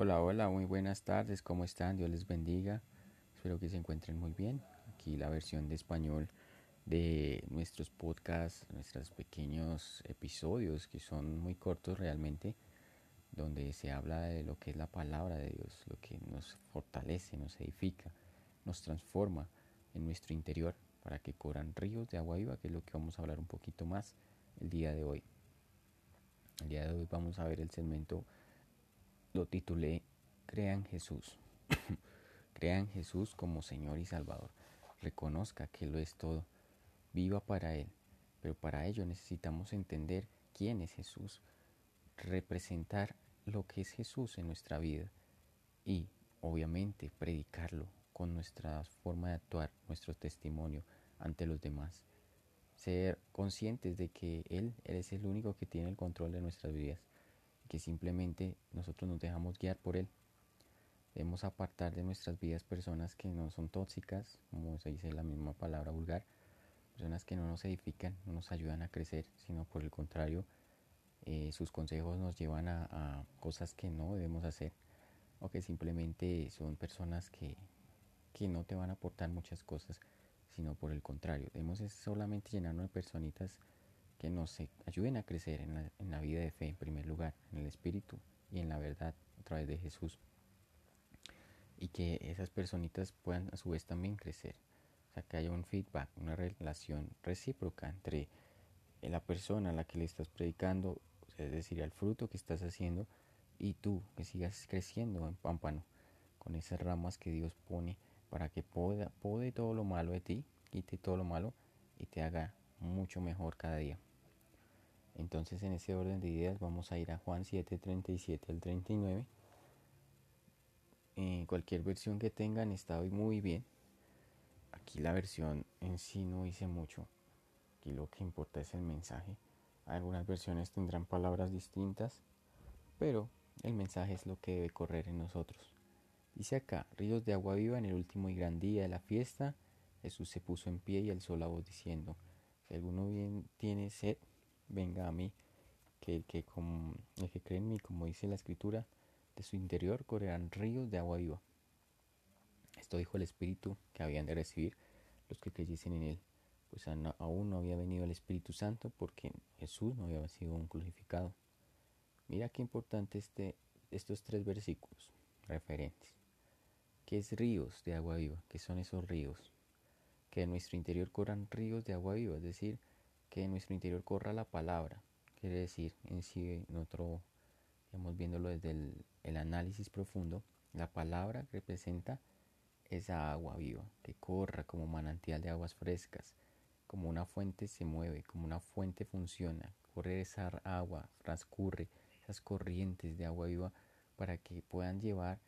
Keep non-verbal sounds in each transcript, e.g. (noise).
Hola, hola, muy buenas tardes, ¿cómo están? Dios les bendiga. Espero que se encuentren muy bien. Aquí la versión de español de nuestros podcasts, nuestros pequeños episodios que son muy cortos realmente, donde se habla de lo que es la palabra de Dios, lo que nos fortalece, nos edifica, nos transforma en nuestro interior para que corran ríos de agua viva, que es lo que vamos a hablar un poquito más el día de hoy. El día de hoy vamos a ver el segmento lo titulé Crean Jesús. (coughs) Crean Jesús como Señor y Salvador. Reconozca que lo es todo. Viva para Él. Pero para ello necesitamos entender quién es Jesús, representar lo que es Jesús en nuestra vida y, obviamente, predicarlo con nuestra forma de actuar, nuestro testimonio ante los demás. Ser conscientes de que Él, Él es el único que tiene el control de nuestras vidas que simplemente nosotros nos dejamos guiar por Él. Debemos apartar de nuestras vidas personas que no son tóxicas, como se dice la misma palabra vulgar, personas que no nos edifican, no nos ayudan a crecer, sino por el contrario, eh, sus consejos nos llevan a, cosas que no debemos hacer o que simplemente son personas que, que no te van a aportar muchas cosas, sino por el contrario, debemos solamente llenarnos de personitas que nos ayuden a crecer en la, vida de fe en primer lugar, en el Espíritu y en la verdad a través de Jesús. Y que esas personitas puedan a su vez también crecer. O sea, que haya un feedback, una relación recíproca entre la persona a la que le estás predicando, es decir, el fruto que estás haciendo, y tú, que sigas creciendo en pámpano, con esas ramas que Dios pone para que pueda pode todo lo malo de ti, quite todo lo malo y te haga mucho mejor cada día. Entonces en ese orden de ideas vamos a ir a Juan 7, 37 al 39. En cualquier versión que tengan está muy bien. Aquí la versión en sí no dice mucho. Aquí lo que importa es el mensaje. Algunas versiones tendrán palabras distintas, pero el mensaje es lo que debe correr en nosotros. Dice acá, ríos de agua viva en el último y gran día de la fiesta. Jesús se puso en pie y alzó la voz diciendo, si alguno tiene sed, venga a mí, que como, el que cree en mí, como dice la escritura, de su interior correrán ríos de agua viva. Esto dijo el Espíritu que habían de recibir los que creyesen en él, pues aún no había venido el Espíritu Santo porque Jesús no había sido un crucificado. Mira qué importante este, estos tres versículos referentes. ¿Qué es ríos de agua viva? ¿Qué son esos ríos? Que en nuestro interior corran ríos de agua viva, es decir, que en nuestro interior corra la palabra. Quiere decir, en sí, nosotros, digamos, viéndolo desde el, el análisis profundo, la palabra representa esa agua viva, que corra como manantial de aguas frescas, como una fuente se mueve, como una fuente funciona, corre esa agua, transcurre esas corrientes de agua viva para que puedan llevar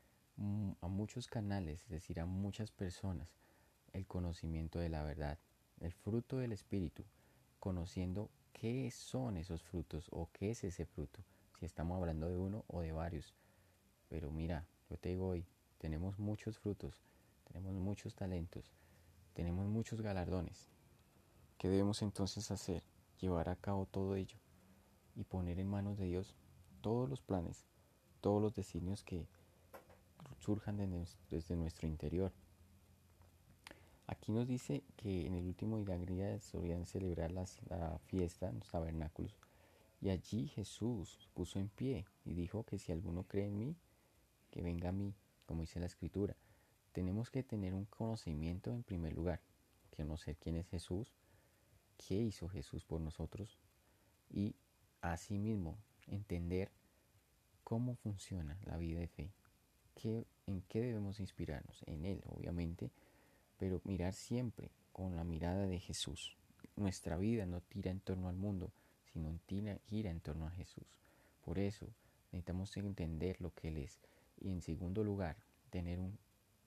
a muchos canales, es decir, a muchas personas, el conocimiento de la verdad, el fruto del Espíritu, conociendo qué son esos frutos o qué es ese fruto, si estamos hablando de uno o de varios. Pero mira, yo te digo hoy, tenemos muchos frutos, tenemos muchos talentos, tenemos muchos galardones. ¿Qué debemos entonces hacer? Llevar a cabo todo ello y poner en manos de Dios todos los planes, todos los designios que surjan desde nuestro interior. Aquí nos dice que en el último día solían celebrar la fiesta los tabernáculos. Y allí Jesús puso en pie y dijo que si alguno cree en mí, que venga a mí, como dice la escritura. Tenemos que tener un conocimiento en primer lugar, conocer quién es Jesús, qué hizo Jesús por nosotros y asimismo entender cómo funciona la vida de fe, en qué debemos inspirarnos, en Él obviamente, pero mirar siempre con la mirada de Jesús. Nuestra vida no tira en torno al mundo, sino gira en torno a Jesús. Por eso necesitamos entender lo que Él es. Y en segundo lugar, tener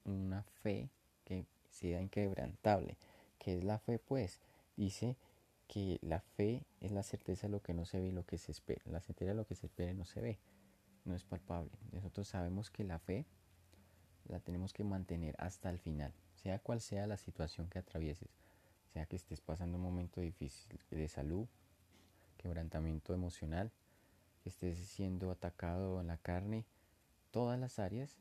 una fe que sea inquebrantable. ¿Qué es la fe? Pues dice que la fe es la certeza de lo que no se ve y lo que se espera. La certeza de lo que se espera no se ve. No es palpable. Nosotros sabemos que la fe la tenemos que mantener hasta el final sea cual sea la situación que atravieses, sea que estés pasando un momento difícil de salud, quebrantamiento emocional, que estés siendo atacado en la carne, todas las áreas,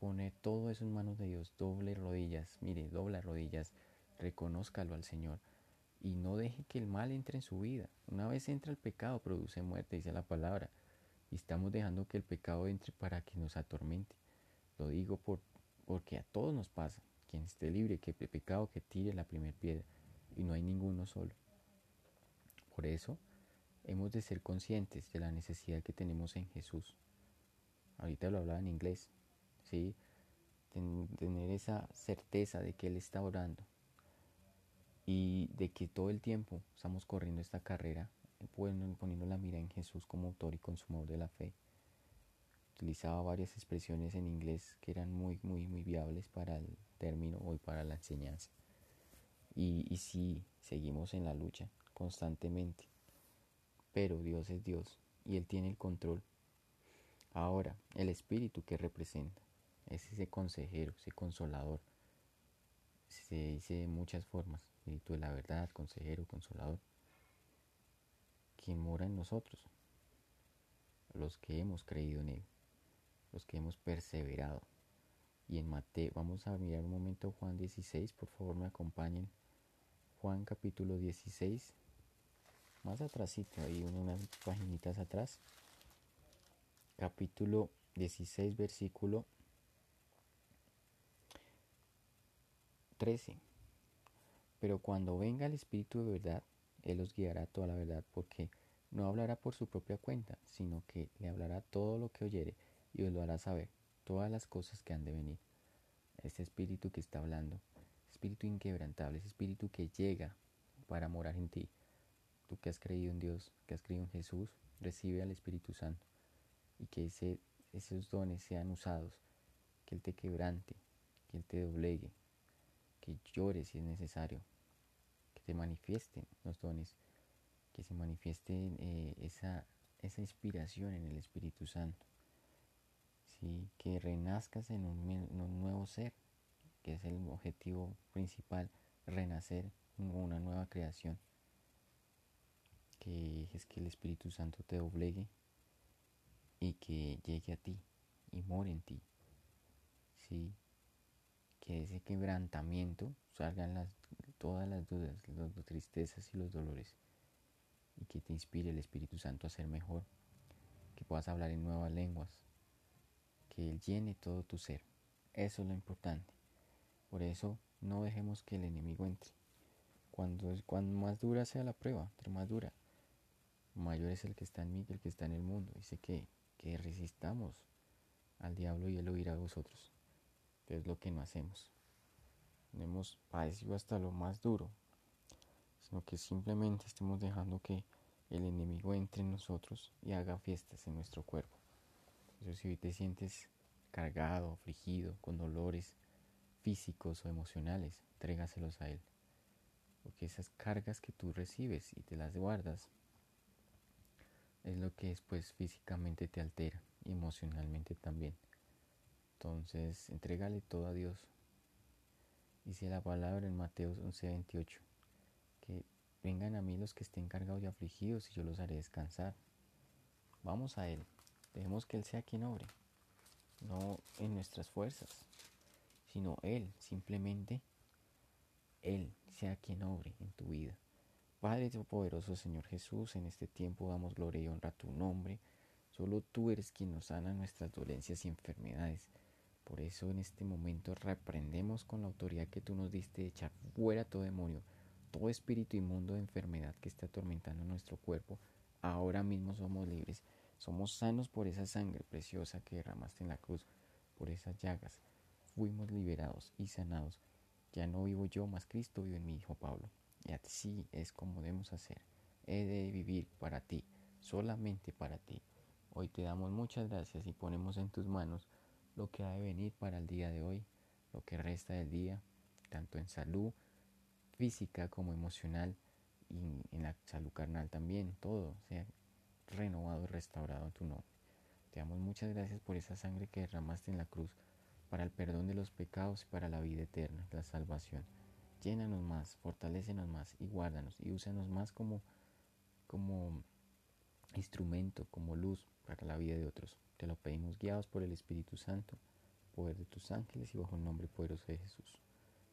pone todo eso en manos de Dios, doble rodillas, mire, dobla rodillas, reconózcalo al Señor y no deje que el mal entre en su vida. Una vez entra el pecado, produce muerte, dice la palabra, y estamos dejando que el pecado entre para que nos atormente. Lo digo por, porque a todos nos pasa. Quien esté libre, que pecado que tire la primera piedra, y no hay ninguno solo. Por eso, hemos de ser conscientes de la necesidad que tenemos en Jesús. Ahorita lo hablaba en inglés, ¿sí? tener esa certeza de que Él está orando y de que todo el tiempo estamos corriendo esta carrera, poniendo la mira en Jesús como autor y consumador de la fe. Utilizaba varias expresiones en inglés que eran muy, muy, muy viables para el término y para la enseñanza. Y, y sí, seguimos en la lucha constantemente. Pero Dios es Dios y Él tiene el control. Ahora, el espíritu que representa es ese consejero, ese consolador. Se dice de muchas formas, espíritu de la verdad, consejero, consolador, quien mora en nosotros, los que hemos creído en Él, los que hemos perseverado. Y en Mateo, vamos a mirar un momento Juan 16, por favor me acompañen. Juan capítulo 16, más atrásito, ahí unas paginitas atrás. Capítulo 16, versículo 13. Pero cuando venga el Espíritu de verdad, Él os guiará toda la verdad, porque no hablará por su propia cuenta, sino que le hablará todo lo que oyere y os lo hará saber, todas las cosas que han de venir. Este Espíritu que está hablando, Espíritu inquebrantable, ese Espíritu que llega para morar en ti. Tú que has creído en Dios, que has creído en Jesús, recibe al Espíritu Santo y que ese, esos dones sean usados, que Él te quebrante, que Él te doblegue, que llores si es necesario, que te manifiesten los dones, que se manifieste eh, esa, esa inspiración en el Espíritu Santo, que renazcas en un, nuevo ser, que es el objetivo principal, renacer en una nueva creación, que es que el Espíritu Santo te doblegue y que llegue a ti y more en ti. ¿sí? que ese quebrantamiento salgan todas las dudas, las tristezas y los dolores y que te inspire el Espíritu Santo a ser mejor, que puedas hablar en nuevas lenguas, que Él llene todo tu ser. Eso es lo importante. Por eso no dejemos que el enemigo entre. Cuando, cuando más dura sea la prueba, entre más dura, mayor es el que está en mí que el que está en el mundo. Dice que, que resistamos al diablo y él oirá a vosotros es lo que no hacemos. No hemos padecido hasta lo más duro, sino que simplemente estemos dejando que el enemigo entre en nosotros y haga fiestas en nuestro cuerpo. Si te sientes cargado, afligido, con dolores físicos o emocionales, trégaselos a Él. Porque esas cargas que tú recibes y te las guardas es lo que después físicamente te altera emocionalmente también. Entonces, entrégale todo a Dios. Dice la palabra en Mateo 11:28, que vengan a mí los que estén cargados y afligidos y yo los haré descansar. Vamos a Él, dejemos que Él sea quien obre, no en nuestras fuerzas, sino Él, simplemente Él sea quien obre en tu vida. Padre poderoso Señor Jesús, en este tiempo damos gloria y honra a tu nombre. Solo tú eres quien nos sana nuestras dolencias y enfermedades. Por eso en este momento reprendemos con la autoridad que tú nos diste de echar fuera todo demonio, todo espíritu inmundo de enfermedad que está atormentando nuestro cuerpo. Ahora mismo somos libres, somos sanos por esa sangre preciosa que derramaste en la cruz, por esas llagas. Fuimos liberados y sanados. Ya no vivo yo, más Cristo vive en mi Hijo Pablo. Y así es como debemos hacer. He de vivir para ti, solamente para ti. Hoy te damos muchas gracias y ponemos en tus manos lo que ha de venir para el día de hoy, lo que resta del día, tanto en salud física como emocional y en la salud carnal también, todo sea renovado y restaurado en tu nombre. Te damos muchas gracias por esa sangre que derramaste en la cruz para el perdón de los pecados y para la vida eterna, la salvación. Llénanos más, fortalécenos más y guárdanos y úsanos más como, como instrumento, como luz para la vida de otros. Te lo pedimos guiados por el Espíritu Santo, poder de tus ángeles y bajo el nombre poderoso de Jesús.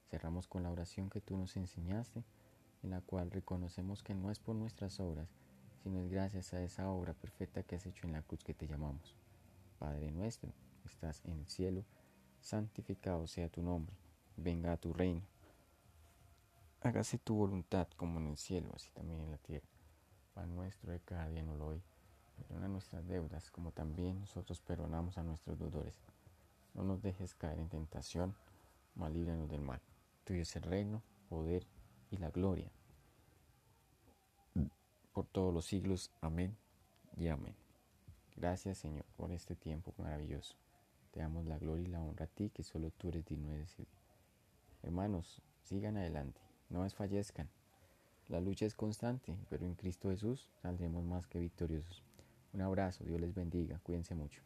Cerramos con la oración que tú nos enseñaste, en la cual reconocemos que no es por nuestras obras, sino es gracias a esa obra perfecta que has hecho en la cruz que te llamamos. Padre nuestro, estás en el cielo, santificado sea tu nombre, venga a tu reino. Hágase tu voluntad como en el cielo, así también en la tierra. Pan nuestro de cada día no lo hoy. Perdona nuestras deudas, como también nosotros perdonamos a nuestros deudores. No nos dejes caer en tentación, mas líbranos del mal. Tuyo es el reino, poder y la gloria. Por todos los siglos. Amén y amén. Gracias Señor por este tiempo maravilloso. Te damos la gloria y la honra a ti, que solo tú eres digno de recibir. Hermanos, sigan adelante, no desfallezcan. La lucha es constante, pero en Cristo Jesús saldremos más que victoriosos. Un abrazo, Dios les bendiga, cuídense mucho.